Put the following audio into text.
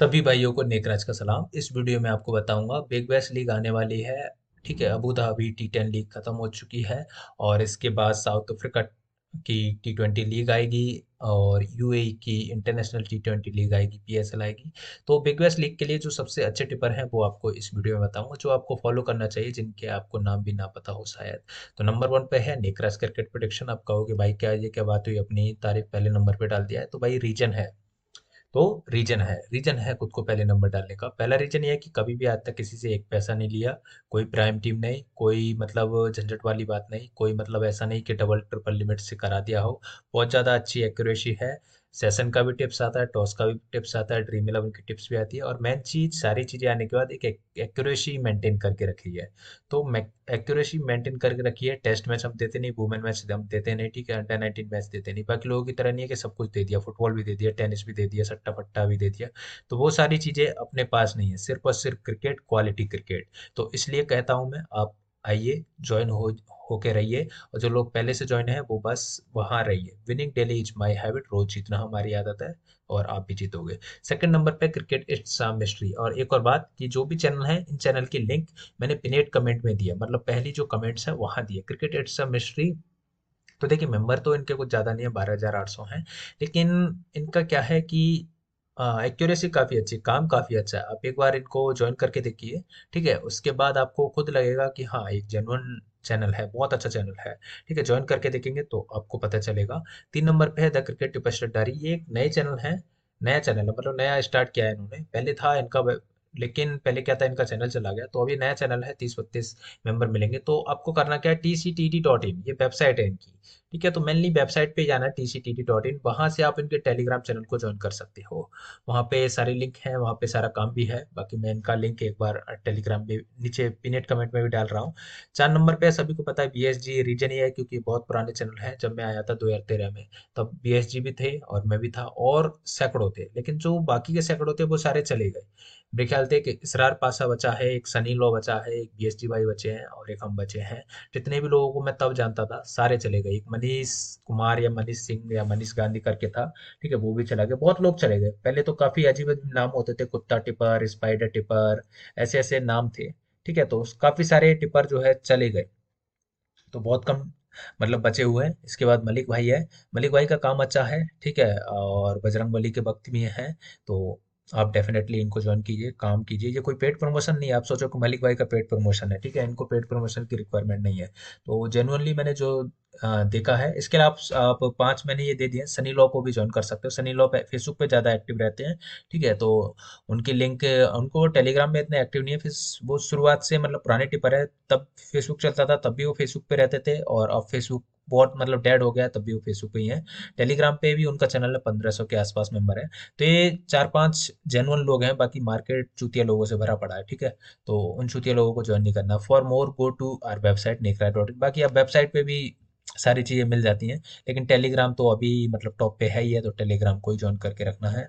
सभी भाइयों को नेकराज का सलाम। इस वीडियो में आपको बताऊँगा, बिग बैश लीग आने वाली है, ठीक है? Abu Dhabi T ten league खत्म हो चुकी है और इसके बाद साउथ अफ्रीका की टी ट्वेंटी लीग आएगी और यूएई की इंटरनेशनल टी ट्वेंटी लीग आएगी पीएसएल आएगी। तो बिग बैश लीग के लिए जो सबसे अच्छे टिपर हैं, वो आपको इस वीडियो में बताऊँगा, जो आपको फॉलो करना चाहिए, जिनके आपको नाम भी ना पता हो शायद। तो नंबर वन पे है नेकराज क्रिकेट प्रोडिक्शन आप कहोगे, भाई, क्या ये क्या बात हुई? अपनी तारीफ़ पहले नंबर पर डाल दिया है। तो भाई रीजन है। तो रीजन है रीजन है खुद को पहले नंबर डालने का। पहला रीजन यह है कि कभी भी आज तक किसी से एक पैसा नहीं लिया, कोई प्राइम टीम नहीं, कोई मतलब झंझट वाली बात नहीं, कोई मतलब ऐसा नहीं कि डबल, ट्रिपल लिमिट से करा दिया हो। बहुत ज़्यादा अच्छी एक्यूरेसी है सेशन का भी टिप्स आता है, टॉस का भी टिप्स आता है, ड्रीम इलेवन की टिप्स भी आती है और मेन चीज़, सारी चीज़ें आने के बाद एक एक्यूरेसी मेंटेन करके रखी है। तो एक्यूरेसी मेंटेन करके रखी है टेस्ट मैच हम देते नहीं वुमेन मैच हम देते नहीं, ठीक है अंडर नाइनटीन मैच देते नहीं, बाकी लोगों की तरह नहीं है कि सब कुछ दे दिया फुटबॉल भी दे दिया टेनिस भी दे दिया सट्टा फट्टा भी दे दिया तो वो सारी चीज़ें अपने पास नहीं है, सिर्फ़ और सिर्फ़ क्रिकेट क्वालिटी क्रिकेट तो इसलिए कहता हूँ मैं, आप आइए ज्वाइन हो होके रहिए और जो लोग पहले से ज्वाइन है, वो बस वहाँ रहिए। Winning daily is my habit रोज जीतना हमारी आदत है और आप भी जीतोगे। सेकंड नंबर पे क्रिकेट इट्स मिस्ट्री और एक और बात कि जो भी चैनल है, इन चैनल की लिंक मैंने पिनेट कमेंट में दिया। मतलब पहली जो कमेंट्स है, वहाँ दिए। क्रिकेट इट्स मिस्ट्री तो देखिए मेंबर तो इनके कुछ ज़्यादा नहीं है, बारह हज़ार आठ सौ हैं। लेकिन इनका क्या है कि एक्यूरेसी काफ़ी अच्छी काम काफ़ी अच्छा है। आप एक बार इनको ज्वाइन करके देखिए, ठीक है? उसके बाद आपको खुद लगेगा कि हाँ एक जेनुअन चैनल है, बहुत अच्छा चैनल है। ठीक है, ज्वाइन करके देखेंगे तो आपको पता चलेगा। तीन नंबर पे है द क्रिकेट डायरी। ये एक नए चैनल है, नया चैनल है मतलब नया स्टार्ट किया है इन्होंने। पहले था इनका लेकिन पहले क्या था, इनका चैनल चला गया। तो अभी नया चैनल है, तीस बत्तीस मेंबर मिलेंगे। तो आपको करना क्या है T C T D dot in ये वेबसाइट है इनकी। ठीक है तो मेनली वेबसाइट पे जाना टी सी डॉट इन वहाँ से आप इनके टेलीग्राम चैनल को ज्वाइन कर सकते हो। वहाँ पे सारे लिंक हैं, वहाँ पे सारा काम भी है, बाकी मैं इनका लिंक एक बार टेलीग्राम में नीचे पिनेट कमेंट में भी डाल रहा हूँ। चार नंबर पे सभी को पता है बी एस जी रीजन ये है, क्योंकि बहुत पुराने चैनल है। जब मैं आया था दो हज़ार तेरह में, तब बी एस जी भी थे और मैं भी था, और सैकड़ों थे। लेकिन जो बाकी के सैकड़ों थे, वो सारे चले गए। मेरे ख्याल थे एक इसरार पासा बचा है, एक सनी लो बचा है, एक बी एस टी भाई बचे हैं, और एक हम बचे हैं। जितने भी लोगों को मैं तब जानता था, सारे चले गए, एक मनीष कुमार या मनीष सिंह या मनीष गांधी करके था, ठीक है, वो भी चला गया। बहुत लोग चले गए। पहले तो काफ़ी अजीब नाम होते थे, कुत्ता टिपर स्पाइडर टिपर ऐसे ऐसे नाम थे, ठीक है तो काफ़ी सारे टिपर जो है चले गए। तो बहुत कम मतलब बचे हुए हैं। इसके बाद मलिक भाई है। मलिक भाई का काम अच्छा है, ठीक है, और बजरंग बली के वक्त भी है तो आप डेफिनेटली इनको ज्वाइन कीजिए, काम कीजिए। ये कोई पेड प्रमोशन नहीं है, आप सोचो कि मलिक भाई का पेड प्रमोशन है, ठीक है, इनको पेड प्रमोशन की रिक्वायरमेंट नहीं है। तो जेनुअनली मैंने जो देखा है। इसके अलावा आप, आप पाँच महीने ये दे दिए सनी लॉ को भी ज्वाइन कर सकते हो। सनी लॉ फेसबुक पे ज़्यादा एक्टिव रहते हैं ठीक है? तो उनकी लिंक उनको टेलीग्राम में इतने एक्टिव नहीं है। फिर वो शुरुआत से मतलब पुराने टिपर है। तब फेसबुक चलता था तब भी वो फेसबुक पे रहते थे और अब फेसबुक बहुत मतलब डेड हो गया तब भी वो फेसबुक पे ही है। टेलीग्राम पे भी उनका चैनल है पंद्रह सौ के आसपास मेंबर है। तो ये चार पाँच जेनुअन लोग हैं बाकी मार्केट चूतिया लोगों से भरा पड़ा है ठीक है? तो उन चूतिया लोगों को ज्वाइन नहीं करना। For more go to our website Nekra dot बाकी आप वेबसाइट पे भी सारी चीज़ें मिल जाती हैं। लेकिन टेलीग्राम तो अभी मतलब टॉप पे है ही है तो टेलीग्राम को ही ज्वाइन करके रखना है।